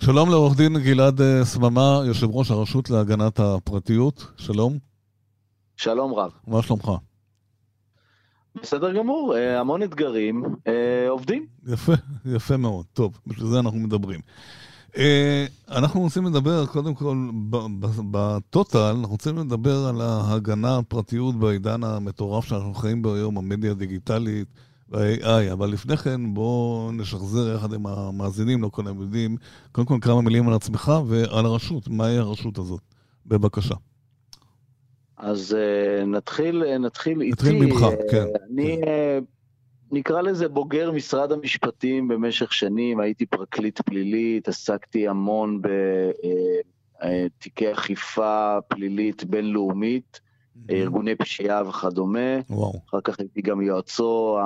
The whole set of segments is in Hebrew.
שלום לעורך דין גלעד אה, סממה, יושב ראש הרשות להגנת הפרטיות, שלום. שלום רב. מה שלומך? בסדר גמור, אה, המון אתגרים, אה, עובדים. יפה, יפה מאוד. טוב, בשביל זה אנחנו מדברים. אנחנו רוצים לדבר, קודם כל, בטוטל, אנחנו רוצים לדבר על ההגנה הפרטיות בעידן המטורף שאנחנו חיים בו היום, המדיה הדיגיטלית. ב-AI, אבל לפני כן בואו נשחזר יחד עם המאזינים, לא כולם יודעים, קודם כל כמה מילים על עצמך ועל הרשות, מהי הרשות הזאת? בבקשה. אז uh, נתחיל, נתחיל איתי. נתחיל ממך, uh, כן. אני כן. Uh, נקרא לזה בוגר משרד המשפטים במשך שנים, הייתי פרקליט פלילי, התעסקתי המון בתיקי אכיפה פלילית בינלאומית. ארגוני פשיעה וכדומה. וואו. אחר כך הייתי גם יועצו,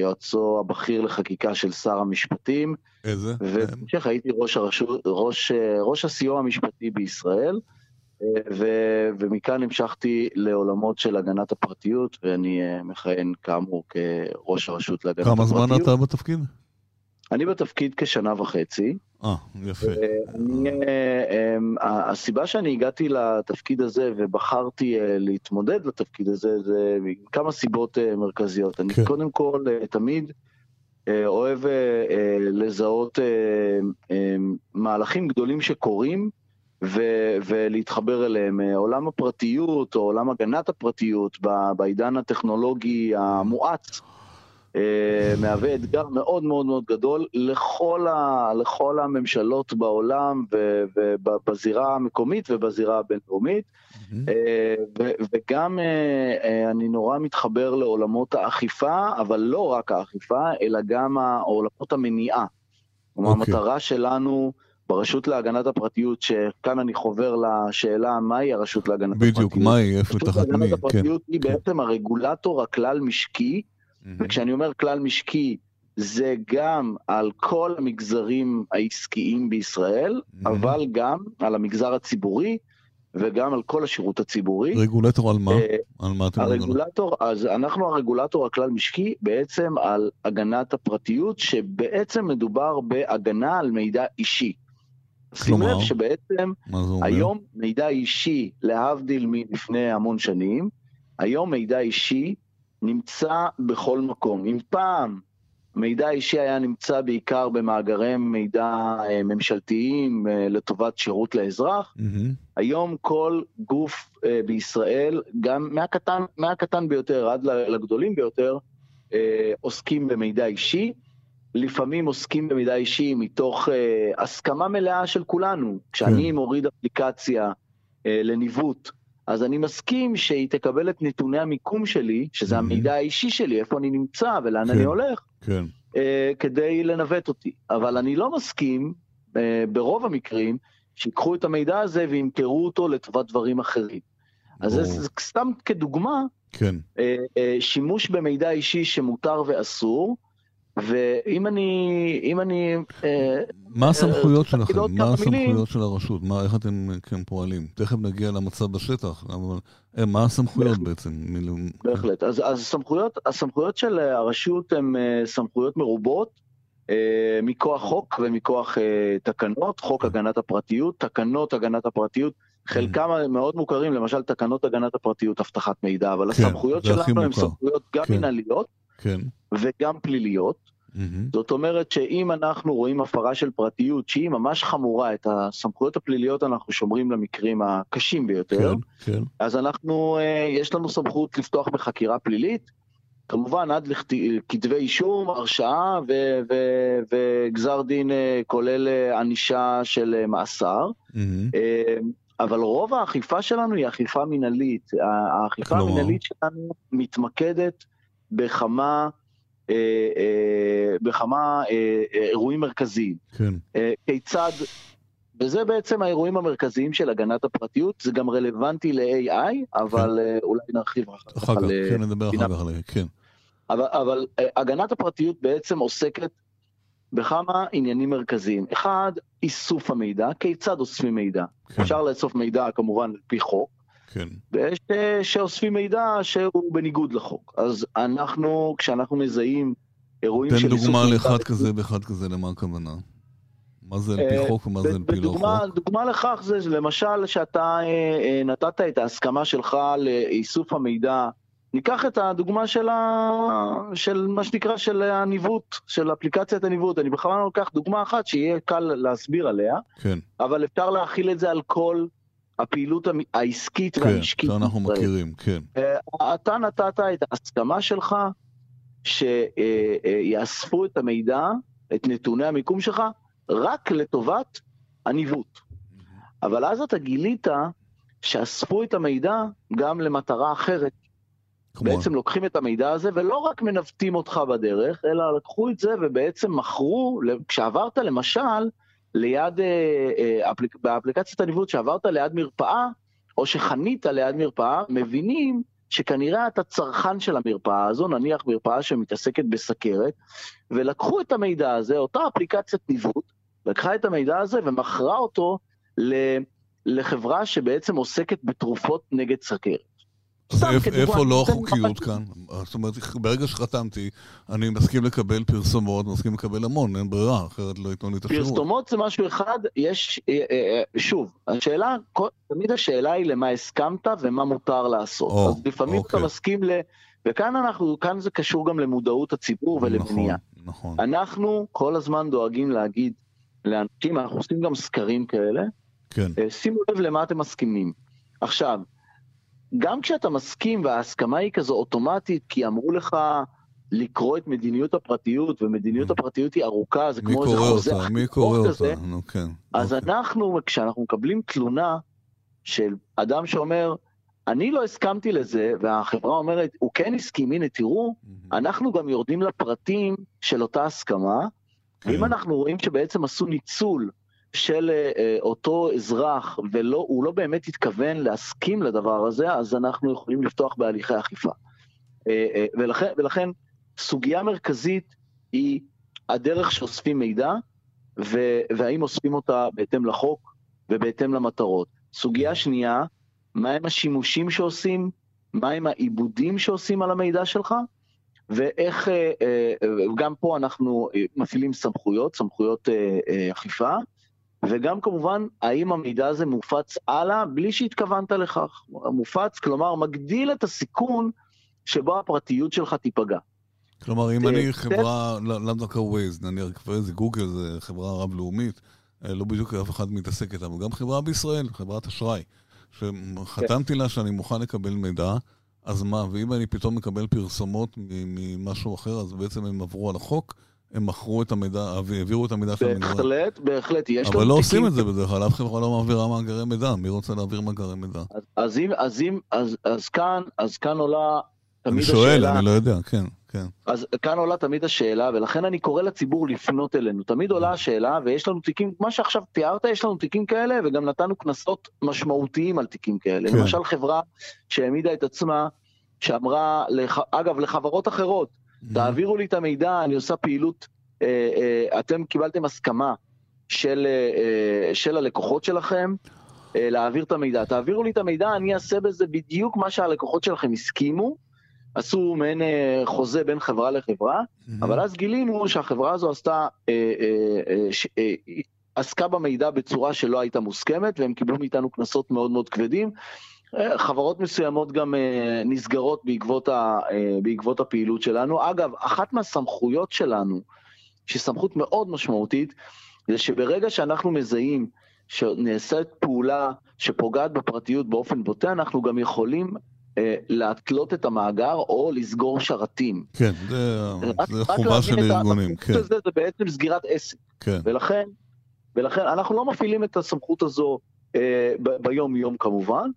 יועצו הבכיר לחקיקה של שר המשפטים. איזה? ובהמשך הייתי ראש, הרשות, ראש, ראש הסיוע המשפטי בישראל, ו, ומכאן המשכתי לעולמות של הגנת הפרטיות, ואני מכהן כאמור כראש הרשות להגנת כמה הפרטיות. כמה זמן אתה בתפקיד? אני בתפקיד כשנה וחצי. אה, יפה. אני, אה, אמ, הסיבה שאני הגעתי לתפקיד הזה ובחרתי אה, להתמודד לתפקיד הזה, זה כמה סיבות אה, מרכזיות. אני כן. קודם כל תמיד אוהב לזהות מהלכים גדולים שקורים ו- ולהתחבר אליהם. עולם הפרטיות או עולם הגנת הפרטיות בעידן הטכנולוגי המואץ. אה, מהווה אתגר מאוד מאוד מאוד גדול לכל, ה, לכל הממשלות בעולם ובזירה המקומית ובזירה הבינלאומית. Mm-hmm. וגם אה, אני נורא מתחבר לעולמות האכיפה, אבל לא רק האכיפה, אלא גם עולמות המניעה. כלומר, okay. אוקיי. המטרה שלנו... ברשות להגנת הפרטיות, שכאן אני חובר לשאלה מהי הרשות להגנת בדיוק, הפרטיות. בדיוק, מהי, איפה תחת מי. הרשות להגנת הפרטיות כן. היא כן. בעצם הרגולטור הכלל משקי Mm-hmm. וכשאני אומר כלל משקי, זה גם על כל המגזרים העסקיים בישראל, mm-hmm. אבל גם על המגזר הציבורי וגם על כל השירות הציבורי. רגולטור על מה? Uh, על מה אתם הרגולטור, אז אנחנו הרגולטור הכלל משקי בעצם על הגנת הפרטיות, שבעצם מדובר בהגנה על מידע אישי. שים לב שבעצם היום מידע אישי, להבדיל מלפני המון שנים, היום מידע אישי נמצא בכל מקום. אם פעם מידע אישי היה נמצא בעיקר במאגרי מידע אה, ממשלתיים אה, לטובת שירות לאזרח, mm-hmm. היום כל גוף אה, בישראל, גם מהקטן, מהקטן ביותר עד לגדולים ביותר, עוסקים במידע אישי. לפעמים עוסקים במידע אישי מתוך הסכמה מלאה של כולנו. כשאני כן. מוריד אפליקציה לניווט, אז אני מסכים שהיא תקבל את נתוני המיקום שלי, שזה mm-hmm. המידע האישי שלי, איפה אני נמצא ולאן כן, אני הולך, כן. uh, כדי לנווט אותי. אבל אני לא מסכים, uh, ברוב המקרים, שיקחו את המידע הזה וימכרו אותו לטובת דברים אחרים. אז זה, זה סתם כדוגמה, כן. uh, uh, שימוש במידע אישי שמותר ואסור, ואם אני, אם אני... אה, מה הסמכויות אה, שלכם? מה הסמכויות של הרשות? מה, איך אתם כן פועלים? תכף נגיע למצב בשטח, אבל אה, מה הסמכויות בעצם? בהחלט. אז, אז הסמכויות, הסמכויות של הרשות הן סמכויות מרובות. מכוח חוק ומכוח תקנות, חוק הגנת הפרטיות, תקנות הגנת הפרטיות, חלקם מאוד מוכרים, למשל תקנות הגנת הפרטיות, אבטחת מידע, אבל כן, הסמכויות שלנו הן סמכויות גם כן. מנהליות, כן. וגם פליליות. Mm-hmm. זאת אומרת שאם אנחנו רואים הפרה של פרטיות שהיא ממש חמורה, את הסמכויות הפליליות אנחנו שומרים למקרים הקשים ביותר, כן, כן. אז אנחנו, אה, יש לנו סמכות לפתוח בחקירה פלילית, כמובן עד לכתבי אישום, הרשעה ו- ו- וגזר דין אה, כולל אה, ענישה של מאסר. Mm-hmm. אבל רוב האכיפה שלנו היא אכיפה מינהלית. האכיפה המינהלית שלנו מתמקדת בכמה, אה, אה, בכמה אה, אירועים מרכזיים. כן. כיצד, וזה בעצם האירועים המרכזיים של הגנת הפרטיות, זה גם רלוונטי ל-AI, אבל כן. אולי נרחיב אחר כך. אחר כך, כן, נדבר אחר כך, כן. אבל, אבל הגנת הפרטיות בעצם עוסקת בכמה עניינים מרכזיים. אחד, איסוף המידע, כיצד אוספים מידע. כן. אפשר לאסוף מידע כמובן על פי חוק, כן. ויש אה, שאוספים מידע שהוא בניגוד לחוק. אז אנחנו, כשאנחנו מזהים אירועים של... תן דוגמה לאחד כזה ואחד כזה, למה הכוונה? מה זה על פי חוק ומה זה על פי לא חוק? דוגמה לכך זה למשל שאתה נתת את ההסכמה שלך לאיסוף המידע ניקח את הדוגמה של, ה... של מה שנקרא של הניווט, של אפליקציית הניווט. אני בכוונה לוקח דוגמה אחת שיהיה קל להסביר עליה, כן. אבל אפשר להכיל את זה על כל הפעילות העסקית כן, והמשקית. כן, שאנחנו מכירים, כן. אה, אתה נתת את ההסכמה שלך שיאספו את המידע, את נתוני המיקום שלך, רק לטובת הניווט. אבל אז אתה גילית שאספו את המידע גם למטרה אחרת. בעצם לוקחים את המידע הזה ולא רק מנווטים אותך בדרך, אלא לקחו את זה ובעצם מכרו, כשעברת למשל ליד, אה, אה, אפליק, באפליקציית הניווט, שעברת ליד מרפאה, או שחנית ליד מרפאה, מבינים שכנראה אתה צרכן של המרפאה הזו, נניח מרפאה שמתעסקת בסכרת, ולקחו את המידע הזה, אותה אפליקציית ניווט, לקחה את המידע הזה ומכרה אותו לחברה שבעצם עוסקת בתרופות נגד סכרת. איפה לא החוקיות כאן? זאת אומרת, ברגע שחתמתי, אני מסכים לקבל פרסומות, מסכים לקבל המון, אין ברירה, אחרת לא ייתנו לי את השירות. פרסומות זה משהו אחד, יש, אה, אה, אה, שוב, השאלה, תמיד השאלה היא למה הסכמת ומה מותר לעשות. אז לפעמים אתה אוקיי. מסכים ל... וכאן אנחנו, כאן זה קשור גם למודעות הציבור ולבנייה. נכון, נכון. אנחנו כל הזמן דואגים להגיד לאנשים, אנחנו עושים גם סקרים כאלה, כן. שימו לב למה אתם מסכימים. עכשיו, גם כשאתה מסכים וההסכמה היא כזו אוטומטית, כי אמרו לך לקרוא את מדיניות הפרטיות, ומדיניות mm. הפרטיות היא ארוכה, זה כמו איזה חוזה אותה? מי קורא אותה? נו כן. אז אוקיי. אנחנו, כשאנחנו מקבלים תלונה של אדם שאומר, אני לא הסכמתי לזה, והחברה אומרת, הוא כן הסכים, הנה תראו, mm-hmm. אנחנו גם יורדים לפרטים של אותה הסכמה, כן. ואם אנחנו רואים שבעצם עשו ניצול של uh, אותו אזרח, והוא לא באמת התכוון להסכים לדבר הזה, אז אנחנו יכולים לפתוח בהליכי אכיפה. Uh, ולכן, ולכן סוגיה מרכזית היא הדרך שאוספים מידע, והאם אוספים אותה בהתאם לחוק ובהתאם למטרות. סוגיה שנייה, מהם השימושים שעושים, מהם העיבודים שעושים על המידע שלך, ואיך, גם פה אנחנו מפעילים סמכויות, סמכויות אכיפה, וגם כמובן, האם המידע הזה מופץ הלאה בלי שהתכוונת לכך. מופץ, כלומר, מגדיל את הסיכון שבו הפרטיות שלך תיפגע. כלומר, אם אני חברה, לאו דווקא ווייז, נניח זה גוגל, זה חברה רב-לאומית, אה, לא בדיוק אף אחד מתעסק איתה, אבל גם חברה בישראל, חברת אשראי, שחתמתי לה שאני מוכן לקבל מידע, אז מה, ואם אני פתאום מקבל פרסומות ממשהו אחר, אז בעצם הם עברו על החוק? הם מכרו את המידע, העבירו את המידע של המגרם. בהחלט, בהחלט, יש אבל לא עושים את זה בדרך כלל, אף חברה לא מעבירה מאגרי מידע, מי רוצה להעביר מאגרי מידע? אז, אז, אם, אז, אם, אז, אז כאן, אז כאן עולה תמיד השאלה... אני שואל, אני לא יודע, כן, כן. אז כאן עולה תמיד השאלה, ולכן אני קורא לציבור לפנות אלינו. תמיד עולה השאלה, ויש לנו תיקים, מה שעכשיו תיארת, יש לנו תיקים כאלה, וגם נתנו קנסות משמעותיים על תיקים כאלה. כן. למשל חברה שהעמידה את עצמה, שאמרה, לח... אגב, לחברות אחרות, תעבירו לי את המידע, אני עושה פעילות, אה, אה, אתם קיבלתם הסכמה של, אה, של הלקוחות שלכם להעביר את המידע. תעבירו לי את המידע, אני אעשה בזה בדיוק מה שהלקוחות שלכם הסכימו. עשו מעין חוזה בין חברה לחברה, mm-hmm. אבל אז גילינו שהחברה הזו עשתה, עסקה במידע בצורה שלא הייתה מוסכמת, והם קיבלו מאיתנו קנסות מאוד מאוד כבדים. חברות מסוימות גם אה, נסגרות בעקבות, ה, אה, בעקבות הפעילות שלנו. אגב, אחת מהסמכויות שלנו, שהיא סמכות מאוד משמעותית, זה שברגע שאנחנו מזהים שנעשית פעולה שפוגעת בפרטיות באופן בוטה, אנחנו גם יכולים אה, להתלות את המאגר או לסגור שרתים. כן, זה, רק, זה רק חובה של ארגונים. כן. זה, זה בעצם סגירת עסק. כן. ולכן, ולכן אנחנו לא מפעילים את הסמכות הזו אה, ביום-יום כמובן,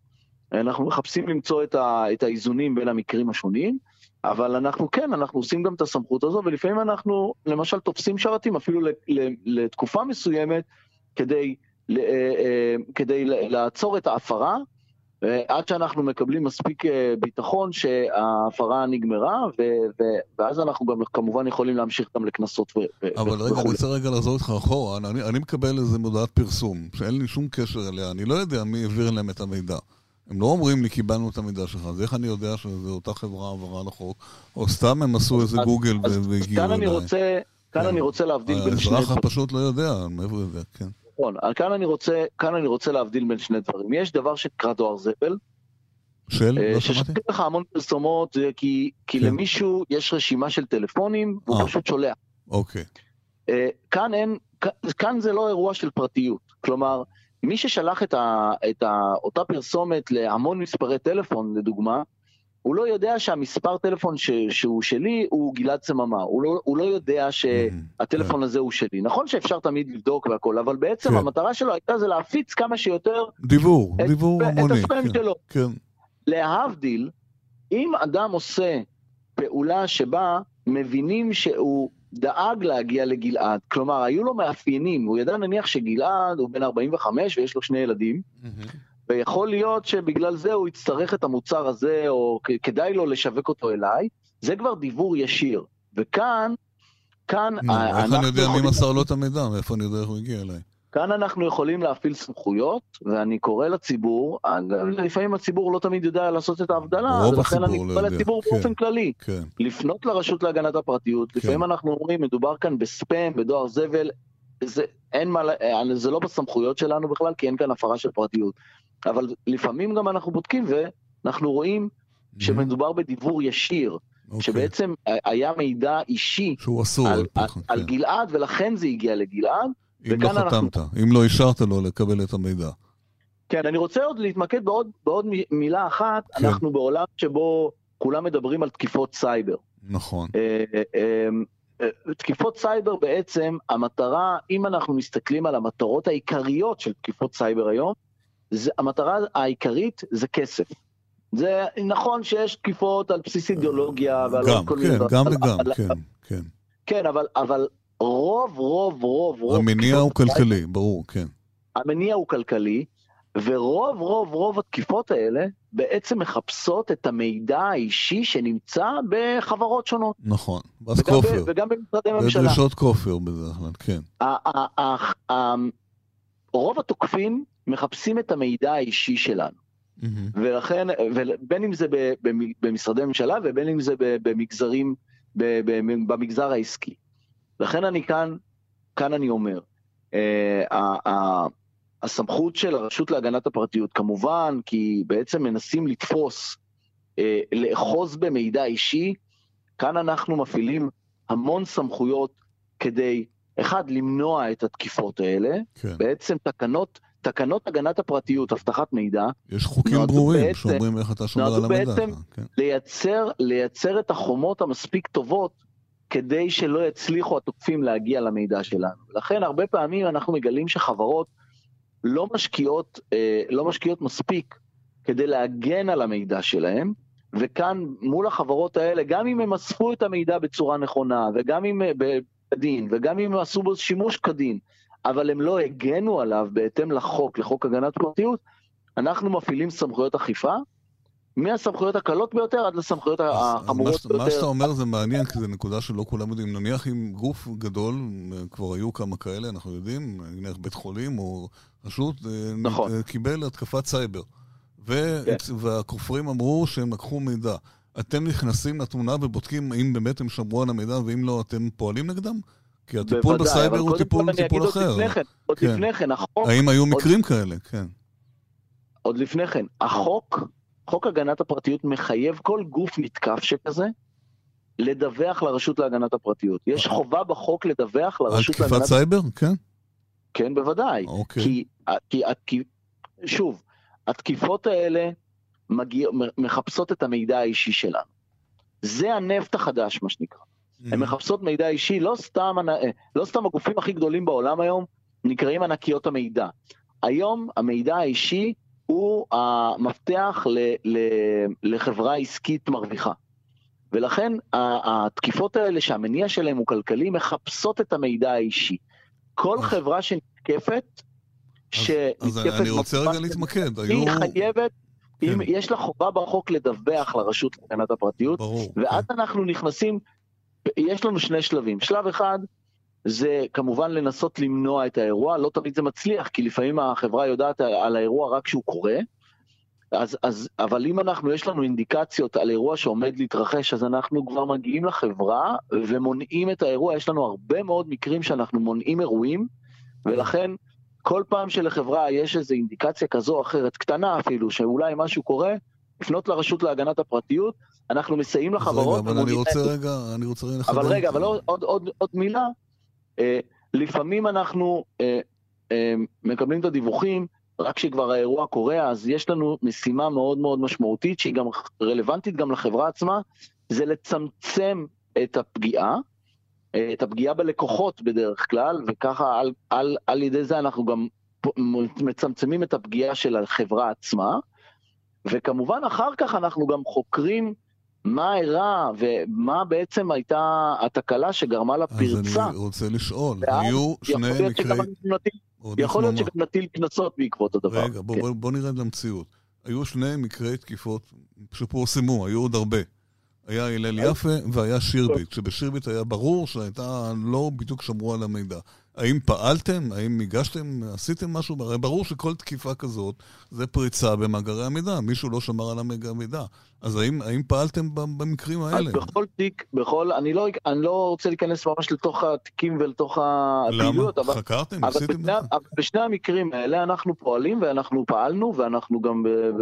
אנחנו מחפשים למצוא את, ה, את האיזונים בין המקרים השונים, אבל אנחנו כן, אנחנו עושים גם את הסמכות הזו, ולפעמים אנחנו למשל תופסים שרתים אפילו לתקופה מסוימת כדי, אה, אה, כדי לעצור את ההפרה, אה, עד שאנחנו מקבלים מספיק ביטחון שההפרה נגמרה, ו- ו- ואז אנחנו גם כמובן יכולים להמשיך גם לקנסות וכולי. אבל רגע, אני רוצה רגע לחזור איתך אחורה, אני, אני מקבל איזה מודעת פרסום, שאין לי שום קשר אליה, אני לא יודע מי העביר להם את המידע. הם לא אומרים לי קיבלנו את המידע שלך, אז איך אני יודע שזו אותה חברה עברה לחוק? או סתם הם עשו איזה גוגל והגיעו אליי? כאן אני רוצה, כאן כן. אני רוצה להבדיל בין שני... האזרח הפשוט לא יודע מאיפה הוא יודע, כן. נכון, כאן אני, רוצה, כאן אני רוצה להבדיל בין שני דברים. יש דבר שנקרא דואר זבל. של? לא שמעתי. ששותים לך המון פרסומות, כי, כי כן. למישהו יש רשימה של טלפונים, והוא 아, פשוט שולח. אוקיי. כאן אין, כאן זה לא אירוע של פרטיות. כלומר, מי ששלח את, ה, את ה, אותה פרסומת להמון מספרי טלפון, לדוגמה, הוא לא יודע שהמספר טלפון ש, שהוא שלי הוא גלעד סממה, הוא לא, הוא לא יודע שהטלפון כן. הזה הוא שלי. נכון שאפשר תמיד לבדוק והכל, אבל בעצם כן. המטרה שלו הייתה זה להפיץ כמה שיותר... דיבור, את, דיבור המוני. את הספאם כן, שלו. כן. להבדיל, אם אדם עושה פעולה שבה מבינים שהוא דאג להגיע לגלעד, כלומר היו לו מאפיינים, הוא ידע נניח שגלעד הוא בן 45 ויש לו שני ילדים, mm-hmm. ויכול להיות שבגלל זה הוא יצטרך את המוצר הזה, או כדאי לו לשווק אותו אליי, זה כבר דיבור ישיר. וכאן, כאן... איך אני יודע מי מסר לו את המידע, מאיפה אני יודע איך הוא הגיע אליי? כאן אנחנו יכולים להפעיל סמכויות, ואני קורא לציבור, לפעמים הציבור לא תמיד יודע לעשות את ההבדלה, ולכן אני קורא לא לציבור כן, באופן כללי, כן. לפנות לרשות להגנת הפרטיות, כן. לפעמים אנחנו אומרים, מדובר כאן בספאם, בדואר זבל, זה, אין מה, זה לא בסמכויות שלנו בכלל, כי אין כאן הפרה של פרטיות. אבל לפעמים גם אנחנו בודקים ואנחנו רואים שמדובר בדיבור ישיר. Okay. אוקיי. שבעצם היה מידע אישי שהוא אסור על, על, על, על גלעד, ולכן זה הגיע לגלעד. אם לא חתמת, אנחנו... אם לא אישרת לו לקבל את המידע. כן, אני רוצה עוד להתמקד בעוד, בעוד מילה אחת. כן. אנחנו בעולם שבו כולם מדברים על תקיפות סייבר. נכון. אה, אה, אה, תקיפות סייבר בעצם, המטרה, אם אנחנו מסתכלים על המטרות העיקריות של תקיפות סייבר היום, זה, המטרה העיקרית זה כסף. זה נכון שיש תקיפות על בסיס אידיאולוגיה ועל גם, כל מיני... כן, גם וגם, כן, כן. כן, אבל, אבל רוב, רוב, רוב, רוב... המניע הוא כלכלי, ברור, כן. המניע הוא כלכלי, ורוב, רוב, רוב התקיפות האלה בעצם מחפשות את המידע האישי שנמצא בחברות שונות. נכון, ואז כופר. וגם במשרדי ממשלה. ודרישות כופר בדרך כלל, כן. רוב התוקפים מחפשים את המידע האישי שלנו. Mm-hmm. ולכן, בין אם זה במשרדי ממשלה ובין אם זה במגזרים, במגזר העסקי. לכן אני כאן, כאן אני אומר, אה, הסמכות של הרשות להגנת הפרטיות, כמובן, כי בעצם מנסים לתפוס, אה, לאחוז במידע אישי, כאן אנחנו מפעילים המון סמכויות כדי, אחד, למנוע את התקיפות האלה, כן. בעצם תקנות, תקנות הגנת הפרטיות, אבטחת מידע, יש חוקים ברורים בעצם, שאומרים איך אתה שומר על המידע. נועדו בעצם כן. לייצר, לייצר את החומות המספיק טובות כדי שלא יצליחו התוקפים להגיע למידע שלנו. לכן הרבה פעמים אנחנו מגלים שחברות לא משקיעות, אה, לא משקיעות מספיק כדי להגן על המידע שלהם, וכאן מול החברות האלה, גם אם הם אספו את המידע בצורה נכונה, וגם אם אה, בדין, וגם אם הם עשו בו שימוש כדין, אבל הם לא הגנו עליו בהתאם לחוק, לחוק הגנת פרטיות, אנחנו מפעילים סמכויות אכיפה, מהסמכויות הקלות ביותר עד לסמכויות החמורות ביותר. מה שאתה אומר זה מעניין, כי זו נקודה שלא כולם יודעים. נניח אם גוף גדול, כבר היו כמה כאלה, אנחנו יודעים, נניח בית חולים או רשות, אה, נכון. אה, קיבל התקפת סייבר. ו... כן. והכופרים אמרו שהם לקחו מידע. אתם נכנסים לתמונה ובודקים האם באמת הם שמרו על המידע, ואם לא, אתם פועלים נגדם? כי הטיפול בוודאי, בסייבר הוא טיפול, טיפול אחר. עוד לפני כן, עוד כן. לפני כן, החוק... האם היו מקרים עוד... כאלה? כן. עוד לפני כן, החוק חוק הגנת הפרטיות מחייב כל גוף נתקף שכזה לדווח לרשות להגנת הפרטיות. יש אה. חובה בחוק לדווח לרשות להגנת... על תקיפת סייבר? כן. כן, בוודאי. אוקיי. כי, כי, כי שוב, התקיפות האלה מגיע, מחפשות את המידע האישי שלנו. זה הנפט החדש, מה שנקרא. Mm-hmm. הן מחפשות מידע אישי, לא סתם, לא סתם הגופים הכי גדולים בעולם היום נקראים ענקיות המידע. היום המידע האישי הוא המפתח ל, ל, לחברה עסקית מרוויחה. ולכן התקיפות האלה שהמניע שלהם הוא כלכלי מחפשות את המידע האישי. כל אז, חברה שנתקפת, שנתקפת... אז אני רוצה רגע להתמקד. היא היו... חייבת, כן. אם יש לה חובה בחוק לדווח לרשות להגנת הפרטיות, ברור, ואז כן. אנחנו נכנסים, יש לנו שני שלבים. שלב אחד, זה כמובן לנסות למנוע את האירוע, לא תמיד זה מצליח, כי לפעמים החברה יודעת על האירוע רק כשהוא קורה, אז, אז, אבל אם אנחנו, יש לנו אינדיקציות על אירוע שעומד להתרחש, אז אנחנו כבר מגיעים לחברה ומונעים את האירוע. יש לנו הרבה מאוד מקרים שאנחנו מונעים אירועים, ולכן כל פעם שלחברה יש איזו אינדיקציה כזו או אחרת, קטנה אפילו, שאולי משהו קורה, לפנות לרשות להגנת הפרטיות, אנחנו מסייעים לחברות. רגע, אבל אני רוצה רגע, אני רוצה רגע. אבל רגע, אבל עוד, עוד, עוד, עוד מילה, לפעמים אנחנו אה, אה, מקבלים את הדיווחים, רק כשכבר האירוע קורה, אז יש לנו משימה מאוד מאוד משמעותית, שהיא גם רלוונטית גם לחברה עצמה, זה לצמצם את הפגיעה, את הפגיעה בלקוחות בדרך כלל, וככה על, על, על ידי זה אנחנו גם מצמצמים את הפגיעה של החברה עצמה, וכמובן אחר כך אנחנו גם חוקרים מה אירע ומה בעצם הייתה התקלה שגרמה לפרצה. אז אני רוצה לשאול, היו שני מקרי... יכול להיות שגם נטיל קנסות בעקבות הדבר. רגע, בוא, כן. בוא, בוא נרד למציאות. היו שני מקרי תקיפות שפורסמו, היו עוד הרבה. היה הלל יפה והיה שירביט, שבשירביט היה ברור שהייתה, לא בדיוק שמרו על המידע. האם פעלתם? האם הגשתם? עשיתם משהו? הרי ברור שכל תקיפה כזאת זה פריצה במאגרי המידע, מישהו לא שמר על המידע. אז האם, האם פעלתם במקרים האלה? אז בכל תיק, בכל, אני לא, אני לא רוצה להיכנס ממש לתוך התיקים ולתוך הפעילויות. למה? אבל, חקרתם? אבל עשיתם בשני, אבל בשני המקרים האלה אנחנו פועלים ואנחנו פעלנו ואנחנו גם, ב, ב,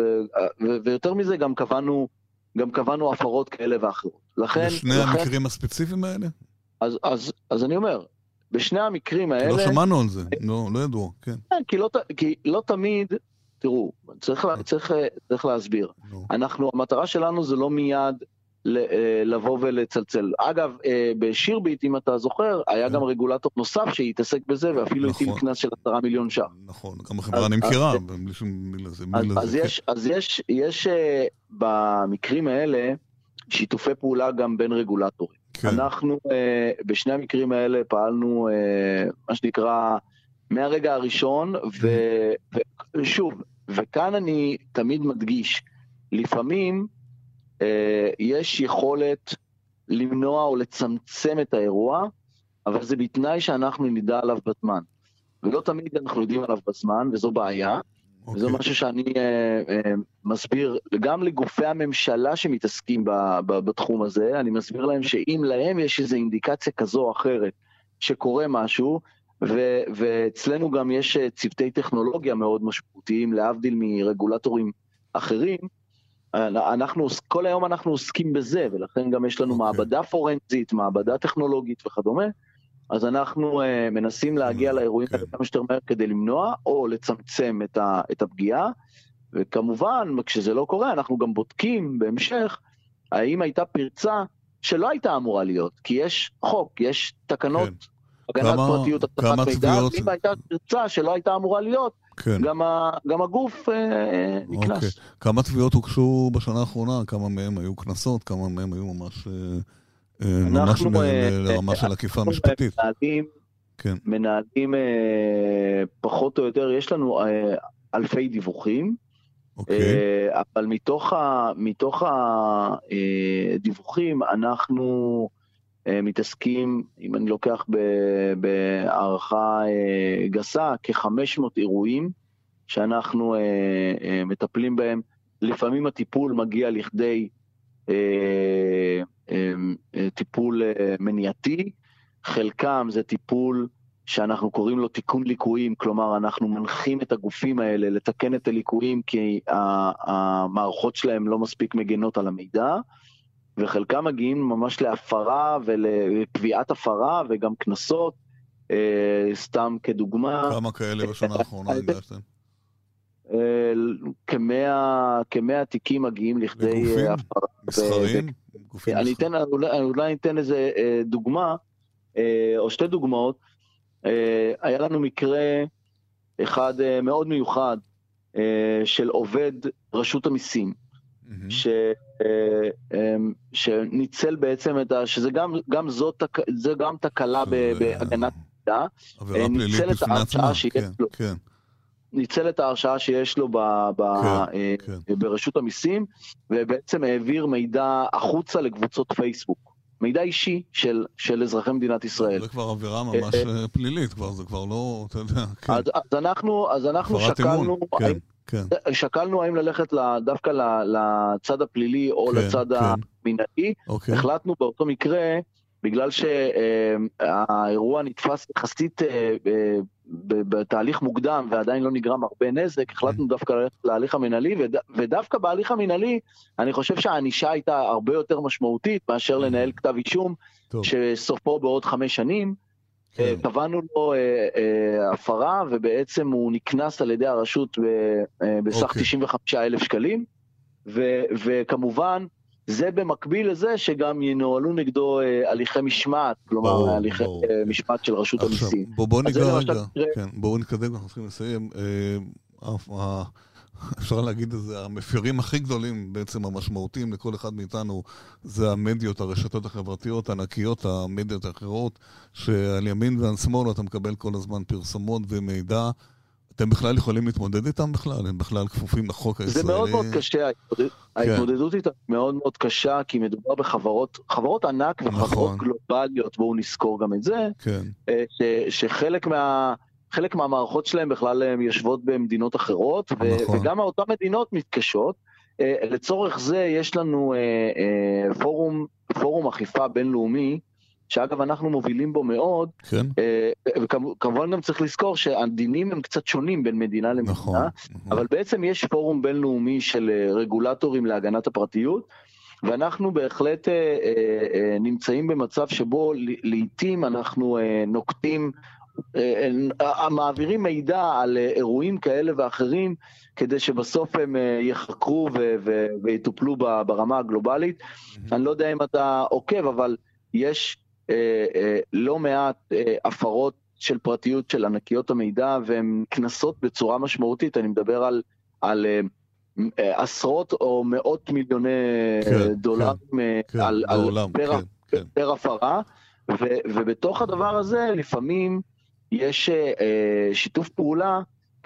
ו, ויותר מזה גם קבענו, גם קבענו הפרות כאלה ואחרות. לכן... בשני לכן, המקרים הספציפיים האלה? אז, אז, אז אני אומר, בשני המקרים האלה... לא שמענו על זה, לא, לא ידעו, כן. כן כי, לא, כי לא תמיד, תראו, צריך, צריך, צריך להסביר. לא. אנחנו, המטרה שלנו זה לא מיד אה, לבוא ולצלצל. אגב, אה, בשירביט, אם אתה זוכר, היה כן. גם רגולטור נוסף שהתעסק בזה, ואפילו הטיל נכון. קנס של עשרה מיליון ש"ח. נכון, גם החברה נמכרה, בלי שום מילה זה. אז יש, אז יש, יש אה, במקרים האלה שיתופי פעולה גם בין רגולטורים. כן. אנחנו uh, בשני המקרים האלה פעלנו, uh, מה שנקרא, מהרגע הראשון, ושוב, וכאן אני תמיד מדגיש, לפעמים uh, יש יכולת למנוע או לצמצם את האירוע, אבל זה בתנאי שאנחנו נדע עליו בזמן. ולא תמיד אנחנו יודעים עליו בזמן, וזו בעיה. Okay. וזה אוקיי. משהו שאני אה, אה, מסביר גם לגופי הממשלה שמתעסקים ב, ב, בתחום הזה, אני מסביר להם שאם להם יש איזו אינדיקציה כזו או אחרת שקורה משהו, ו, ואצלנו גם יש אה, צוותי טכנולוגיה מאוד משמעותיים, להבדיל מרגולטורים אחרים, אנחנו, כל היום אנחנו עוסקים בזה, ולכן גם יש לנו okay. אוקיי. מעבדה פורנזית, מעבדה טכנולוגית וכדומה. אז אנחנו uh, מנסים להגיע mm, לאירועים האלה כן. כמה שיותר מהר כדי למנוע או לצמצם את, ה, את הפגיעה, וכמובן, כשזה לא קורה, אנחנו גם בודקים בהמשך האם הייתה פרצה שלא הייתה אמורה להיות, כי יש חוק, יש תקנות כן. הגנת כמה, פרטיות, אבטחת מידע, אם הייתה פרצה שלא הייתה אמורה להיות, כן. גם, ה, גם הגוף אה, נקנס. אוקיי. כמה תביעות הוגשו בשנה האחרונה? כמה מהם היו קנסות? כמה מהם היו ממש... אה... ממש אה, לרמה של עקיפה משפטית. מנהלים, כן. מנהלים אה, פחות או יותר, יש לנו אה, אלפי דיווחים, אוקיי. אבל מתוך, ה, מתוך הדיווחים אנחנו מתעסקים, אם אני לוקח בהערכה גסה, כ-500 אירועים שאנחנו מטפלים בהם. לפעמים הטיפול מגיע לכדי אה, טיפול אה, מניעתי, חלקם זה טיפול שאנחנו קוראים לו תיקון ליקויים, כלומר אנחנו מנחים את הגופים האלה לתקן את הליקויים כי המערכות שלהם לא מספיק מגנות על המידע, וחלקם מגיעים ממש להפרה ולקביעת הפרה וגם קנסות, אה, סתם כדוגמה. כמה כאלה בשנה האחרונה הגשתם? כמאה תיקים מגיעים לכדי הפרה. מסחריים? אני אתן, אולי, אולי ניתן איזה אה, דוגמה, אה, או שתי דוגמאות. אה, היה לנו מקרה אחד מאוד מיוחד של עובד רשות המיסים, mm-hmm. ש, שניצל בעצם את ה... שזה גם, גם זאת, זה גם תקלה בהגנת. עבירה פלילית בפני עצמה, כן, כן. ניצל את ההרשאה שיש לו ב, ב, כן, אה, כן. ברשות המיסים, ובעצם העביר מידע החוצה לקבוצות פייסבוק. מידע אישי של, של אזרחי מדינת ישראל. זה כבר עבירה ממש אה, אה, פלילית, כבר, זה כבר לא, אתה יודע, כן. אז, אז אנחנו, אז אנחנו שקלנו, כן, האם, כן. שקלנו האם ללכת דווקא לצד הפלילי או כן, לצד כן. המנהלי. אוקיי. החלטנו באותו מקרה, בגלל שהאירוע נתפס יחסית אה, בתהליך מוקדם ועדיין לא נגרם הרבה נזק, החלטנו כן. דווקא ללכת להליך המנהלי, ודווקא בהליך המנהלי אני חושב שהענישה הייתה הרבה יותר משמעותית מאשר לנהל כתב אישום, שסופו בעוד חמש שנים. כן. קבענו לו אה, אה, הפרה ובעצם הוא נקנס על ידי הרשות אה, בסך אוקיי. 95 אלף שקלים ו, וכמובן זה במקביל לזה שגם ינוהלו נגדו אה, הליכי משמעת, כלומר הליכי. אה, משמעת של רשות המיסים. בואו בוא ניגע רגע, כן, בואו נתקדם, אנחנו צריכים לסיים. אה, אפשר להגיד את זה, המפירים הכי גדולים, בעצם המשמעותיים לכל אחד מאיתנו, זה המדיות, הרשתות החברתיות הענקיות, המדיות האחרות, שעל ימין ועל שמאל אתה מקבל כל הזמן פרסומות ומידע. אתם בכלל יכולים להתמודד איתם בכלל? הם בכלל כפופים לחוק הישראלי? זה מאוד מאוד קשה, כן. ההתמודדות איתם מאוד מאוד קשה, כי מדובר בחברות, חברות ענק וחברות נכון. גלובליות, בואו נזכור גם את זה, כן. אה, שחלק מה... חלק מהמערכות שלהם בכלל הם יושבות במדינות אחרות, נכון. וגם אותן מדינות מתקשות. אה, לצורך זה יש לנו אה, פורום, פורום אכיפה בינלאומי, שאגב אנחנו מובילים בו מאוד, כן. וכמובן גם צריך לזכור שהדינים הם קצת שונים בין מדינה למדינה, נכון, נכון. אבל בעצם יש פורום בינלאומי של רגולטורים להגנת הפרטיות, ואנחנו בהחלט נמצאים במצב שבו לעיתים אנחנו נוקטים אה, אה, מעבירים מידע על אה, אירועים כאלה ואחרים כדי שבסוף הם יחקרו ויטופלו ברמה הגלובלית. אני לא יודע אם אתה עוקב, אבל יש לא מעט הפרות של פרטיות של ענקיות המידע והן קנסות בצורה משמעותית, אני מדבר על, על עשרות או מאות מיליוני כן, דולרים כן, כן, על, בעולם, על פר, כן, כן. פר הפרה, ו, ובתוך הדבר הזה לפעמים יש אה, שיתוף פעולה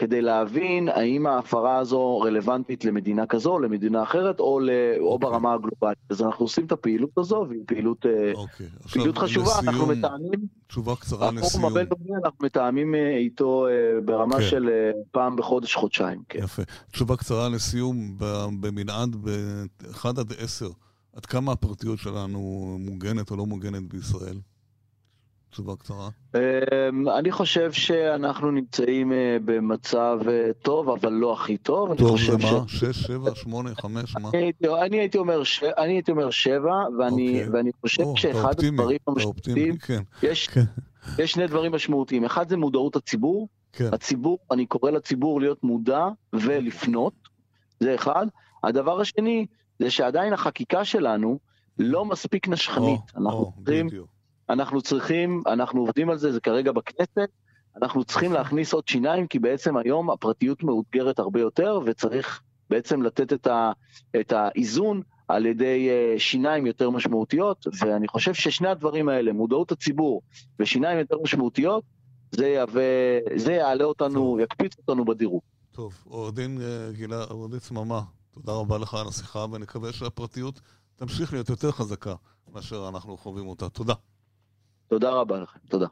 כדי להבין האם ההפרה הזו רלוונטית למדינה כזו, או למדינה אחרת, או, ל, או אוקיי. ברמה הגלובלית. אז אנחנו עושים את הפעילות הזו, והיא פעילות, אה, אוקיי. פעילות חשובה, לסיום, אנחנו מתאמים. תשובה קצרה לסיום. הפורום הבינלאומי, אנחנו מתאמים אה, איתו ברמה כן. של פעם בחודש, חודשיים. כן. יפה. תשובה קצרה לסיום, במנעד, ב-1 עד 10, עד כמה הפרטיות שלנו מוגנת או לא מוגנת בישראל? תשובה קצרה. אמ, אני חושב שאנחנו נמצאים אה, במצב אה, טוב, אבל לא הכי טוב. טוב זה מה? 6, 7, 8, 5, מה? אני הייתי אומר 7, אוקיי. ואני חושב שאחד הדברים המשמעותיים, כן. כן. יש שני דברים משמעותיים. אחד זה מודעות הציבור. כן. הציבור, אני קורא לציבור להיות מודע ולפנות, זה אחד. הדבר השני, זה שעדיין החקיקה שלנו לא מספיק נשכנית. אנחנו צריכים... אנחנו צריכים, אנחנו עובדים על זה, זה כרגע בכנסת, אנחנו צריכים להכניס עוד שיניים, כי בעצם היום הפרטיות מאותגרת הרבה יותר, וצריך בעצם לתת את, ה, את האיזון על ידי אה, שיניים יותר משמעותיות, ואני חושב ששני הדברים האלה, מודעות הציבור ושיניים יותר משמעותיות, זה, יעווה, זה יעלה אותנו, יקפיץ אותנו בדירוג. טוב, עורך דין אה, גילה, עורך דין צממה, תודה רבה לך על השיחה, ונקווה שהפרטיות תמשיך להיות יותר חזקה מאשר אנחנו חווים אותה. תודה. תודה רבה לכם, תודה.